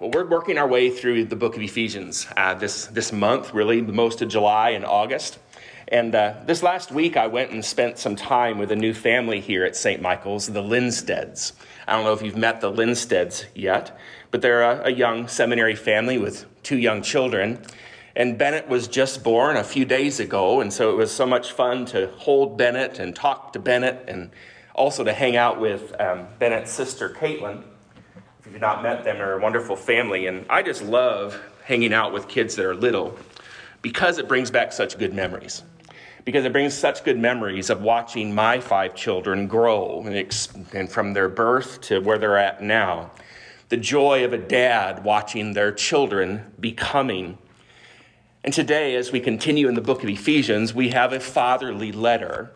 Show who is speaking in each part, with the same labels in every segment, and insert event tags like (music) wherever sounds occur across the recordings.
Speaker 1: Well, we're working our way through the book of Ephesians uh, this, this month, really, most of July and August. And uh, this last week, I went and spent some time with a new family here at St. Michael's, the Linsteads. I don't know if you've met the Linsteads yet, but they're a, a young seminary family with two young children. And Bennett was just born a few days ago, and so it was so much fun to hold Bennett and talk to Bennett and also to hang out with um, Bennett's sister, Caitlin if you've not met them, they're a wonderful family. And I just love hanging out with kids that are little because it brings back such good memories. Because it brings such good memories of watching my five children grow and, ex- and from their birth to where they're at now. The joy of a dad watching their children becoming. And today, as we continue in the book of Ephesians, we have a fatherly letter.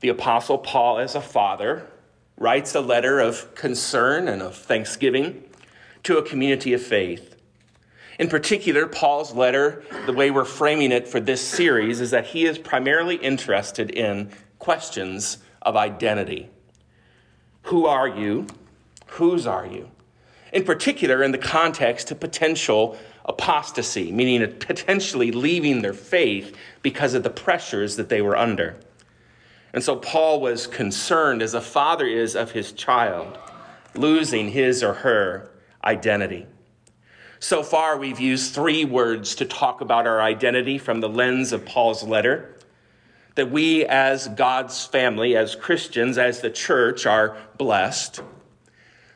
Speaker 1: The Apostle Paul, as a father, writes a letter of concern and of thanksgiving to a community of faith. In particular, Paul's letter, the way we're framing it for this series, is that he is primarily interested in questions of identity. Who are you? Whose are you? In particular, in the context of potential apostasy, meaning potentially leaving their faith because of the pressures that they were under. And so Paul was concerned, as a father is of his child, losing his or her identity. So far, we've used three words to talk about our identity from the lens of Paul's letter. That we, as God's family, as Christians, as the church, are blessed.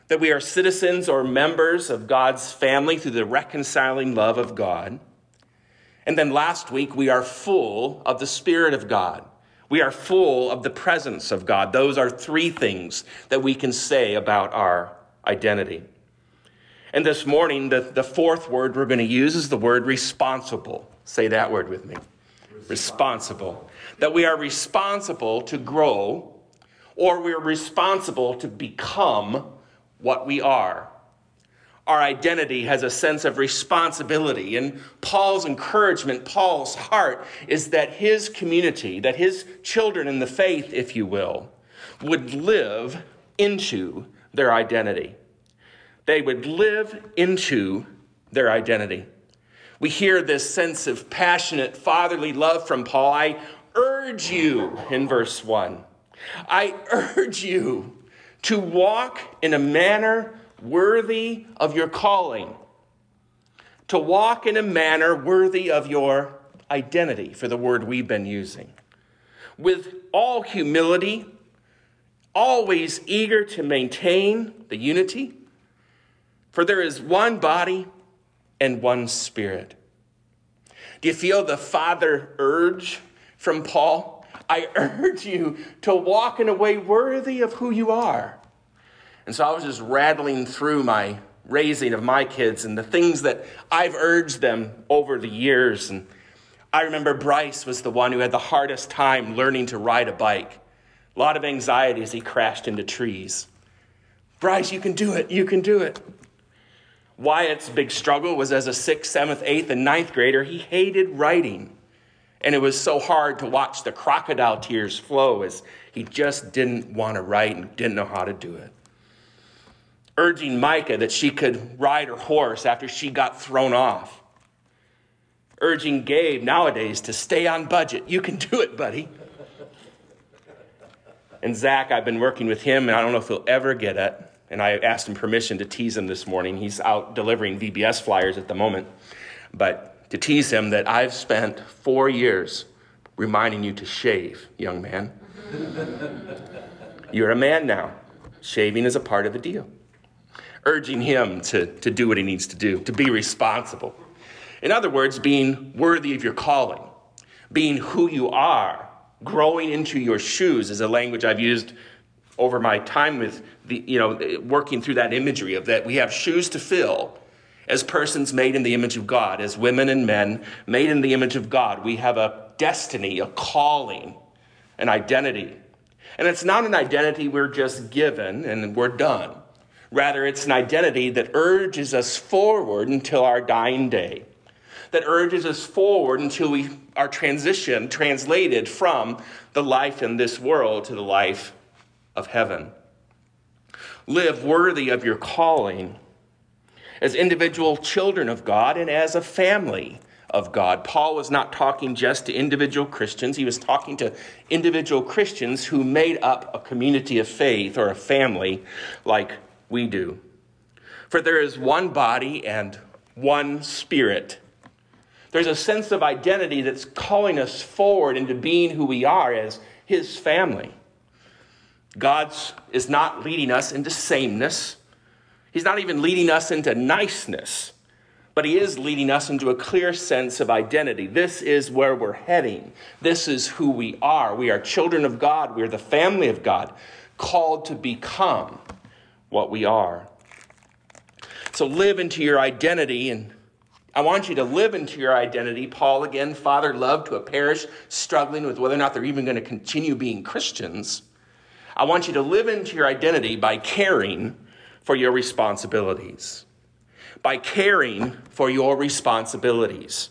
Speaker 1: That we are citizens or members of God's family through the reconciling love of God. And then last week, we are full of the Spirit of God we are full of the presence of God. Those are three things that we can say about our identity. And this morning, the, the fourth word we're going to use is the word responsible. Say that word with me responsible. responsible. That we are responsible to grow, or we're responsible to become what we are our identity has a sense of responsibility. And Paul's encouragement, Paul's heart, is that his community, that his children in the faith, if you will, would live into their identity. They would live into their identity. We hear this sense of passionate fatherly love from Paul. I urge you, in verse 1, I urge you to walk in a manner worthy of your calling, to walk in a manner worthy of your identity, for the word we've been using, with all humility, always eager to maintain the unity, for there is one body and one spirit. Do you feel the Father urge from Paul? I (laughs) urge you to walk in a way worthy of who you are and so I was just rattling through my raising of my kids and the things that I've urged them over the years. And I remember Bryce was the one who had the hardest time learning to ride a bike. A lot of anxiety as he crashed into trees. Bryce, you can do it. You can do it. Wyatt's big struggle was as a sixth, seventh, eighth, and ninth grader, he hated writing. And it was so hard to watch the crocodile tears flow as he just didn't want to write and didn't know how to do it urging Micah that she could ride her horse after she got thrown off. Urging Gabe nowadays to stay on budget. You can do it, buddy. And Zach, I've been working with him, and I don't know if he'll ever get it. And I asked him permission to tease him this morning. He's out delivering VBS flyers at the moment. But to tease him that I've spent four years reminding you to shave, young man. You're a man now. Shaving is a part of the deal urging him to, to do what he needs to do, to be responsible. In other words, being worthy of your calling, being who you are, growing into your shoes is a language I've used over my time with the, you know, working through that imagery of that we have shoes to fill as persons made in the image of God, as women and men made in the image of God. We have a destiny, a calling, an identity. And it's not an identity we're just given and we're done. Rather, it's an identity that urges us forward until our dying day, that urges us forward until we are transitioned, translated from the life in this world to the life of heaven. Live worthy of your calling. as individual children of God and as a family of God. Paul was not talking just to individual Christians, he was talking to individual Christians who made up a community of faith or a family like we do. For there is one body and one spirit. There's a sense of identity that's calling us forward into being who we are as his family. God is not leading us into sameness. He's not even leading us into niceness but he is leading us into a clear sense of identity. This is where we're heading. This is who we are. We are children of God. We are the family of God, called to become what we are. So live into your identity, and I want you to live into your identity. Paul, again, father love to a parish struggling with whether or not they're even going to continue being Christians. I want you to live into your identity by caring for your responsibilities by caring for your responsibilities.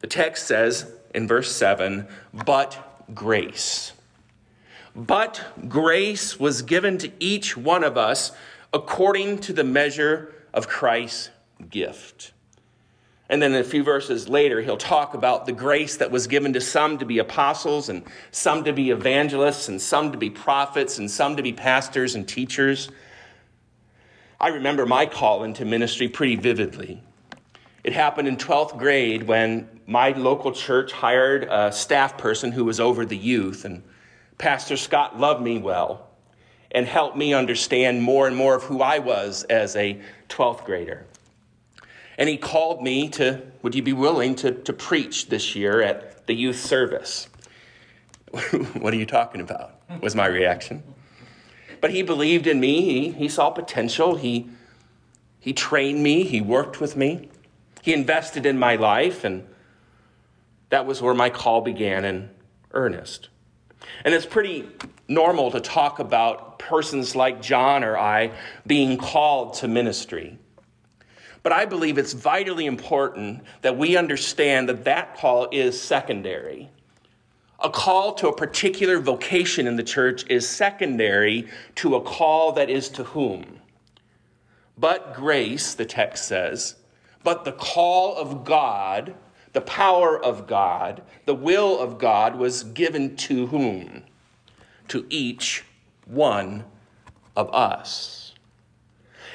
Speaker 1: The text says in verse 7 but grace. But grace was given to each one of us according to the measure of Christ's gift. And then a few verses later, he'll talk about the grace that was given to some to be apostles, and some to be evangelists, and some to be prophets, and some to be pastors and teachers. I remember my call into ministry pretty vividly. It happened in 12th grade when my local church hired a staff person who was over the youth, and Pastor Scott loved me well and helped me understand more and more of who I was as a 12th grader. And he called me to, would you be willing to, to preach this year at the youth service? (laughs) what are you talking about? Was my reaction. But he believed in me. He, he saw potential. He, he trained me. He worked with me. He invested in my life. And that was where my call began in earnest. And it's pretty normal to talk about persons like John or I being called to ministry. But I believe it's vitally important that we understand that that call is secondary. A call to a particular vocation in the church is secondary to a call that is to whom? But grace, the text says, but the call of God, the power of God, the will of God was given to whom? To each one of us.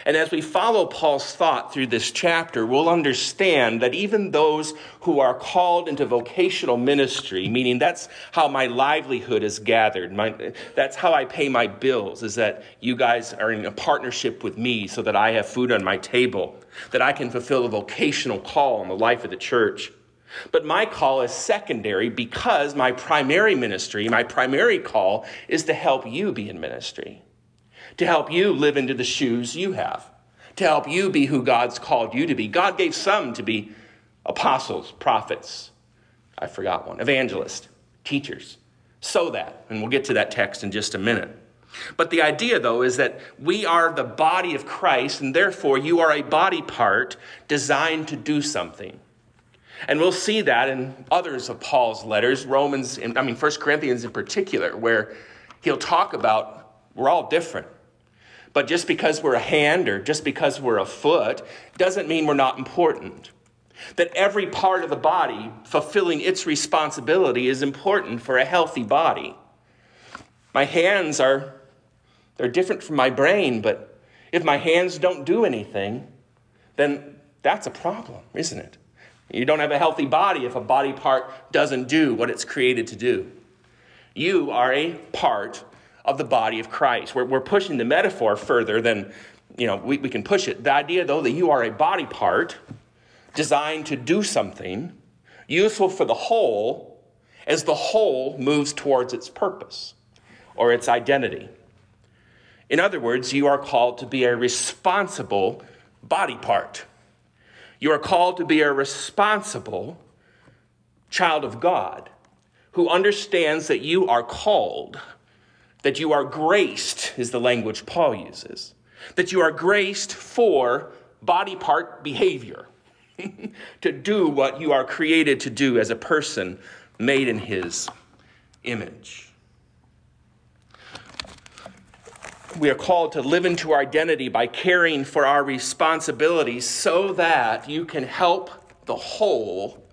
Speaker 1: And as we follow Paul's thought through this chapter, we'll understand that even those who are called into vocational ministry, meaning that's how my livelihood is gathered, my, that's how I pay my bills, is that you guys are in a partnership with me so that I have food on my table, that I can fulfill a vocational call in the life of the church. But my call is secondary because my primary ministry, my primary call is to help you be in ministry to help you live into the shoes you have, to help you be who God's called you to be. God gave some to be apostles, prophets, I forgot one, evangelists, teachers, so that, and we'll get to that text in just a minute. But the idea, though, is that we are the body of Christ, and therefore you are a body part designed to do something. And we'll see that in others of Paul's letters, Romans, I mean, First Corinthians in particular, where he'll talk about we're all different. But just because we're a hand or just because we're a foot doesn't mean we're not important. That every part of the body fulfilling its responsibility is important for a healthy body. My hands are they're different from my brain, but if my hands don't do anything, then that's a problem, isn't it? You don't have a healthy body if a body part doesn't do what it's created to do. You are a part of the body of Christ. We're, we're pushing the metaphor further than, you know, we, we can push it. The idea, though, that you are a body part designed to do something useful for the whole as the whole moves towards its purpose or its identity. In other words, you are called to be a responsible body part. You are called to be a responsible child of God who understands that you are called that you are graced, is the language Paul uses. That you are graced for body part behavior, (laughs) to do what you are created to do as a person made in his image. We are called to live into our identity by caring for our responsibilities so that you can help the whole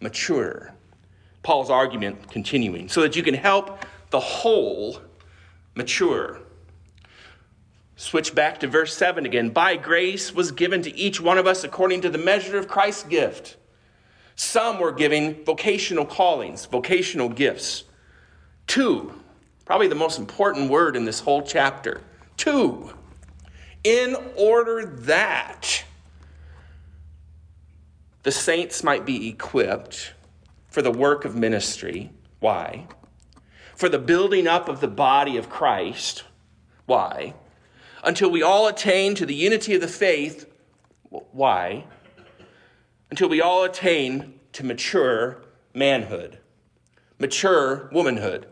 Speaker 1: mature. Paul's argument continuing, so that you can help the whole mature. Switch back to verse 7 again. By grace was given to each one of us according to the measure of Christ's gift. Some were giving vocational callings, vocational gifts. Two, probably the most important word in this whole chapter. Two, in order that the saints might be equipped for the work of ministry. Why? For the building up of the body of Christ. Why? until we all attain to the unity of the faith. Why? Until we all attain to mature manhood, mature womanhood,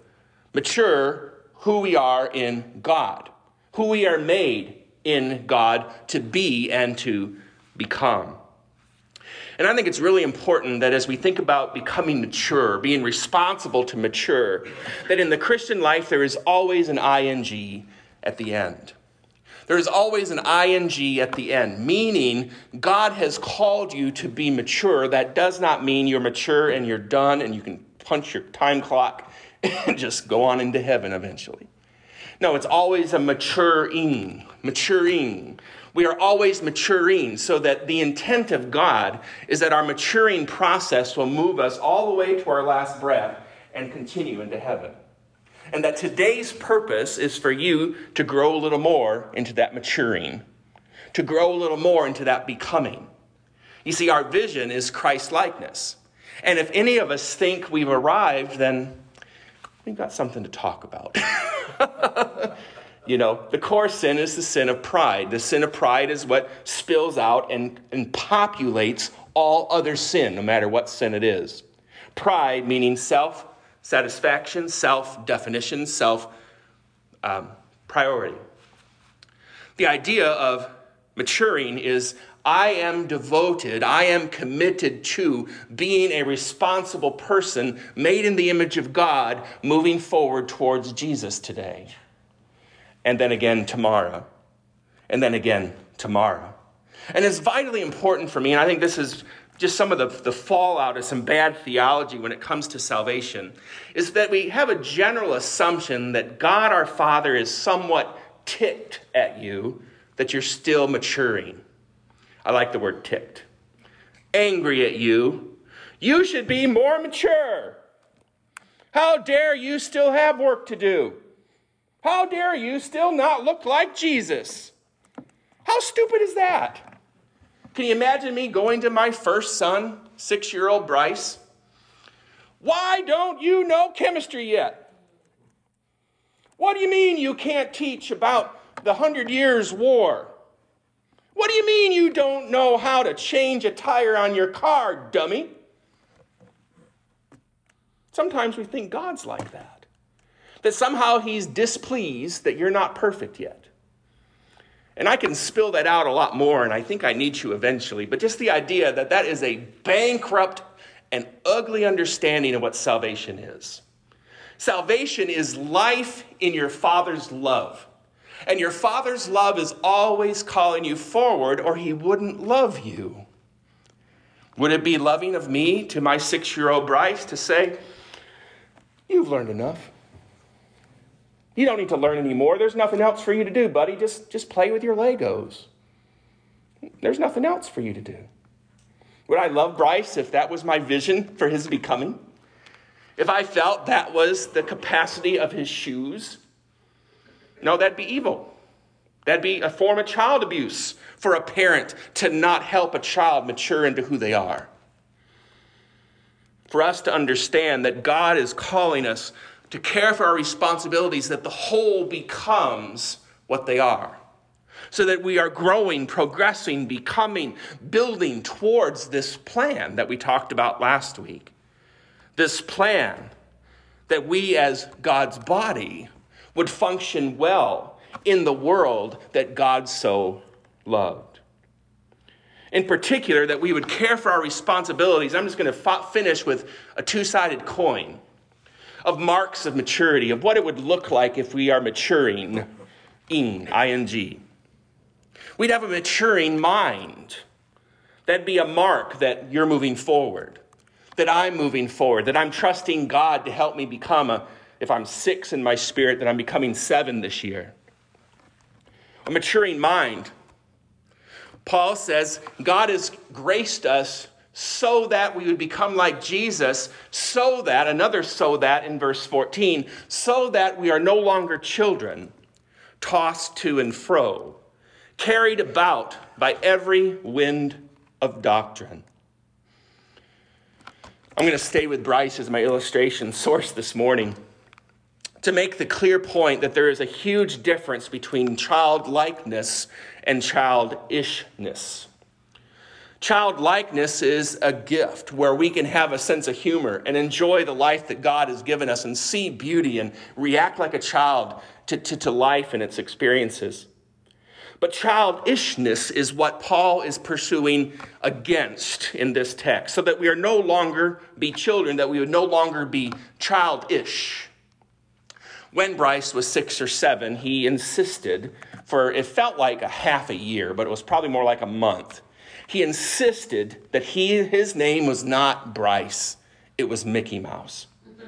Speaker 1: mature who we are in God, who we are made in God to be and to become. And I think it's really important that as we think about becoming mature, being responsible to mature, that in the Christian life there is always an ing at the end. There is always an ing at the end, meaning God has called you to be mature. That does not mean you're mature and you're done and you can punch your time clock and (laughs) just go on into heaven eventually. No, it's always a maturing, maturing. We are always maturing so that the intent of God is that our maturing process will move us all the way to our last breath and continue into heaven and that today's purpose is for you to grow a little more into that maturing, to grow a little more into that becoming. You see, our vision is Christ likeness. And if any of us think we've arrived, then we've got something to talk about. (laughs) you know, the core sin is the sin of pride. The sin of pride is what spills out and, and populates all other sin, no matter what sin it is. Pride meaning self satisfaction, self definition, self um, priority. The idea of maturing is I am devoted, I am committed to being a responsible person made in the image of God, moving forward towards Jesus today. And then again tomorrow. And then again tomorrow. And it's vitally important for me, and I think this is just some of the, the fallout of some bad theology when it comes to salvation is that we have a general assumption that God our Father is somewhat ticked at you that you're still maturing. I like the word ticked. Angry at you. You should be more mature. How dare you still have work to do? How dare you still not look like Jesus? How stupid is that? Can you imagine me going to my first son, six year old Bryce? Why don't you know chemistry yet? What do you mean you can't teach about the Hundred Years' War? What do you mean you don't know how to change a tire on your car, dummy? Sometimes we think God's like that. That somehow he's displeased that you're not perfect yet. And I can spill that out a lot more, and I think I need to eventually, but just the idea that that is a bankrupt and ugly understanding of what salvation is. Salvation is life in your Father's love. And your Father's love is always calling you forward, or He wouldn't love you. Would it be loving of me to my six year old Bryce to say, You've learned enough? You don't need to learn anymore. There's nothing else for you to do, buddy. Just, just play with your Legos. There's nothing else for you to do. Would I love Bryce if that was my vision for his becoming? If I felt that was the capacity of his shoes? No, that'd be evil. That'd be a form of child abuse for a parent to not help a child mature into who they are. For us to understand that God is calling us to care for our responsibilities that the whole becomes what they are. So that we are growing, progressing, becoming, building towards this plan that we talked about last week. This plan that we, as God's body, would function well in the world that God so loved. In particular, that we would care for our responsibilities. I'm just going to finish with a two sided coin of marks of maturity, of what it would look like if we are maturing ing, ing. We'd have a maturing mind. That'd be a mark that you're moving forward, that I'm moving forward, that I'm trusting God to help me become a, if I'm six in my spirit, that I'm becoming seven this year. A maturing mind. Paul says God has graced us so that we would become like Jesus, so that, another so that in verse 14, so that we are no longer children, tossed to and fro, carried about by every wind of doctrine. I'm going to stay with Bryce as my illustration source this morning to make the clear point that there is a huge difference between childlikeness and childishness. Childlikeness is a gift where we can have a sense of humor and enjoy the life that God has given us and see beauty and react like a child to, to, to life and its experiences. But childishness is what Paul is pursuing against in this text, so that we are no longer be children, that we would no longer be childish. When Bryce was six or seven, he insisted for it felt like a half a year, but it was probably more like a month he insisted that he, his name was not Bryce, it was Mickey Mouse. (laughs)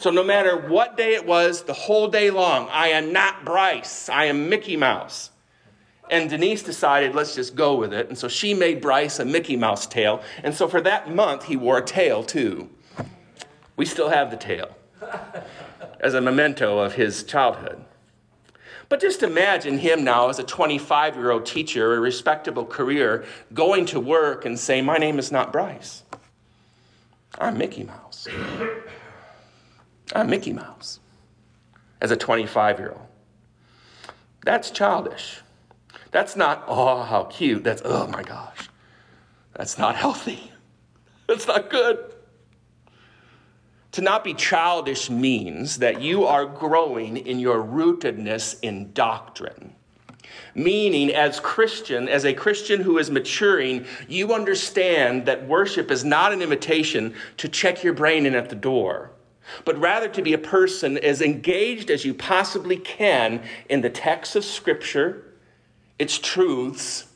Speaker 1: So no matter what day it was, the whole day long, I am not Bryce, I am Mickey Mouse. And Denise decided, let's just go with it. And so she made Bryce a Mickey Mouse tail. And so for that month, he wore a tail too. We still have the tail as a memento of his childhood. But just imagine him now as a 25 year old teacher, a respectable career, going to work and saying, My name is not Bryce. I'm Mickey Mouse. I'm Mickey Mouse as a 25 year old. That's childish. That's not, oh, how cute. That's, oh my gosh. That's not healthy. (laughs) That's not good. To not be childish means that you are growing in your rootedness in doctrine. Meaning, as Christian, as a Christian who is maturing, you understand that worship is not an invitation to check your brain in at the door, but rather to be a person as engaged as you possibly can in the text of Scripture, its truths,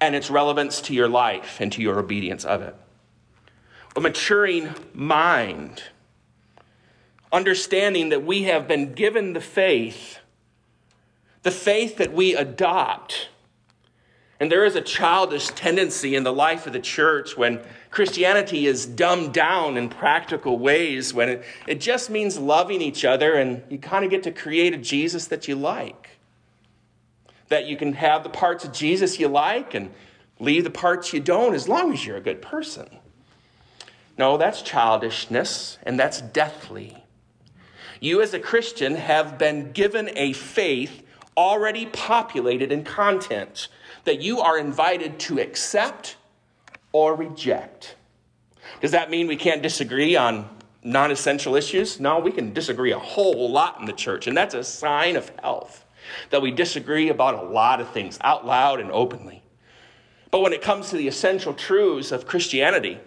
Speaker 1: and its relevance to your life and to your obedience of it. A maturing mind understanding that we have been given the faith, the faith that we adopt. And there is a childish tendency in the life of the church when Christianity is dumbed down in practical ways, when it, it just means loving each other and you kind of get to create a Jesus that you like. That you can have the parts of Jesus you like and leave the parts you don't as long as you're a good person. No, that's childishness and that's deathly. You, as a Christian, have been given a faith already populated in content that you are invited to accept or reject. Does that mean we can't disagree on non essential issues? No, we can disagree a whole lot in the church, and that's a sign of health that we disagree about a lot of things out loud and openly. But when it comes to the essential truths of Christianity,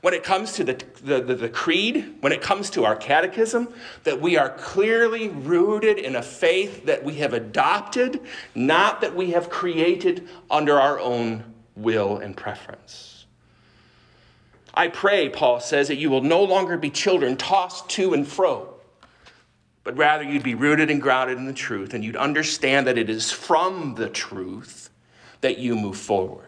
Speaker 1: when it comes to the, the, the, the, creed, when it comes to our catechism, that we are clearly rooted in a faith that we have adopted, not that we have created under our own will and preference. I pray, Paul says, that you will no longer be children tossed to and fro, but rather you'd be rooted and grounded in the truth, and you'd understand that it is from the truth that you move forward.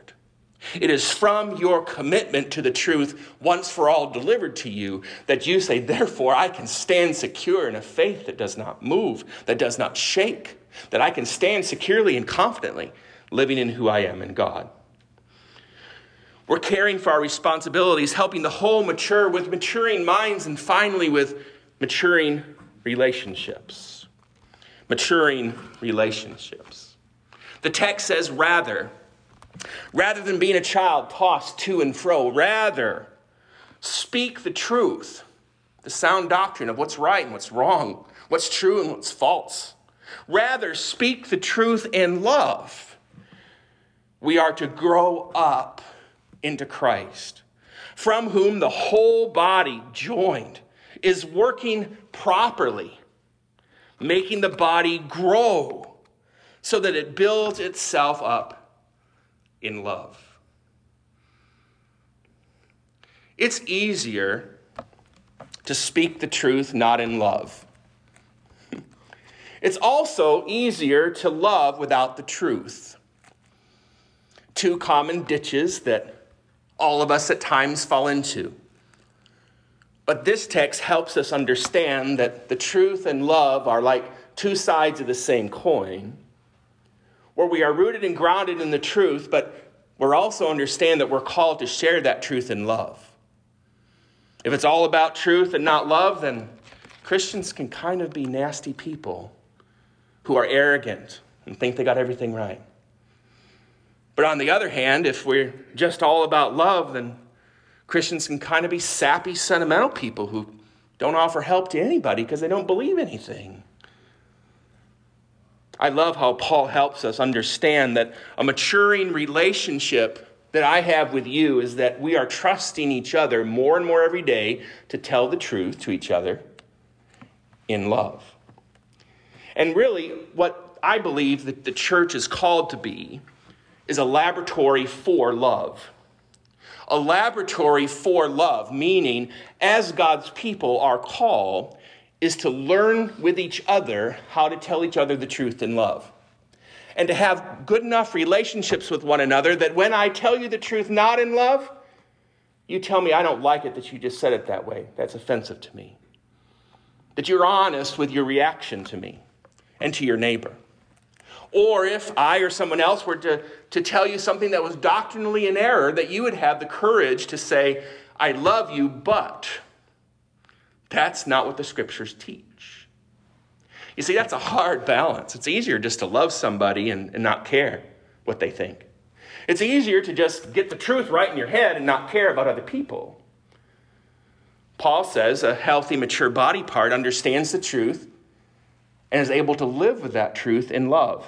Speaker 1: It is from your commitment to the truth once for all delivered to you that you say, Therefore, I can stand secure in a faith that does not move, that does not shake, that I can stand securely and confidently living in who I am in God. We're caring for our responsibilities, helping the whole mature with maturing minds, and finally with maturing relationships. Maturing relationships. The text says, rather, Rather than being a child tossed to and fro, rather speak the truth, the sound doctrine of what's right and what's wrong, what's true and what's false. Rather speak the truth in love. We are to grow up into Christ, from whom the whole body joined is working properly, making the body grow so that it builds itself up in love. It's easier to speak the truth not in love. It's also easier to love without the truth. Two common ditches that all of us at times fall into. But this text helps us understand that the truth and love are like two sides of the same coin, where we are rooted and grounded in the truth, but we're also understand that we're called to share that truth in love. If it's all about truth and not love, then Christians can kind of be nasty people who are arrogant and think they got everything right. But on the other hand, if we're just all about love, then Christians can kind of be sappy, sentimental people who don't offer help to anybody because they don't believe anything. I love how Paul helps us understand that a maturing relationship that I have with you is that we are trusting each other more and more every day to tell the truth to each other in love. And really, what I believe that the church is called to be is a laboratory for love. A laboratory for love, meaning, as God's people, our call is to learn with each other how to tell each other the truth in love and to have good enough relationships with one another that when I tell you the truth not in love, you tell me I don't like it that you just said it that way. That's offensive to me. That you're honest with your reaction to me and to your neighbor. Or if I or someone else were to, to tell you something that was doctrinally in error, that you would have the courage to say, I love you, but that's not what the scriptures teach. You see, that's a hard balance. It's easier just to love somebody and, and not care what they think. It's easier to just get the truth right in your head and not care about other people. Paul says a healthy, mature body part understands the truth and is able to live with that truth in love,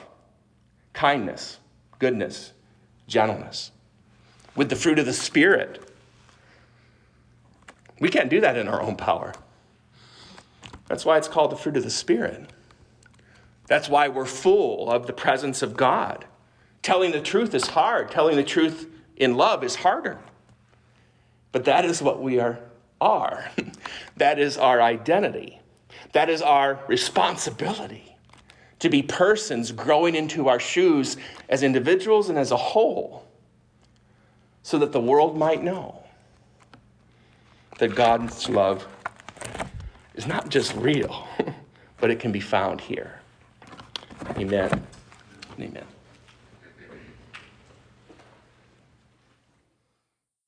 Speaker 1: kindness, goodness, gentleness, with the fruit of the Spirit. We can't do that in our own power. That's why it's called the fruit of the Spirit. That's why we're full of the presence of God. Telling the truth is hard, telling the truth in love is harder. But that is what we are. are. (laughs) that is our identity. That is our responsibility to be persons growing into our shoes as individuals and as a whole so that the world might know that God's love is not just real, (laughs) but it can be found here. Amen. Amen.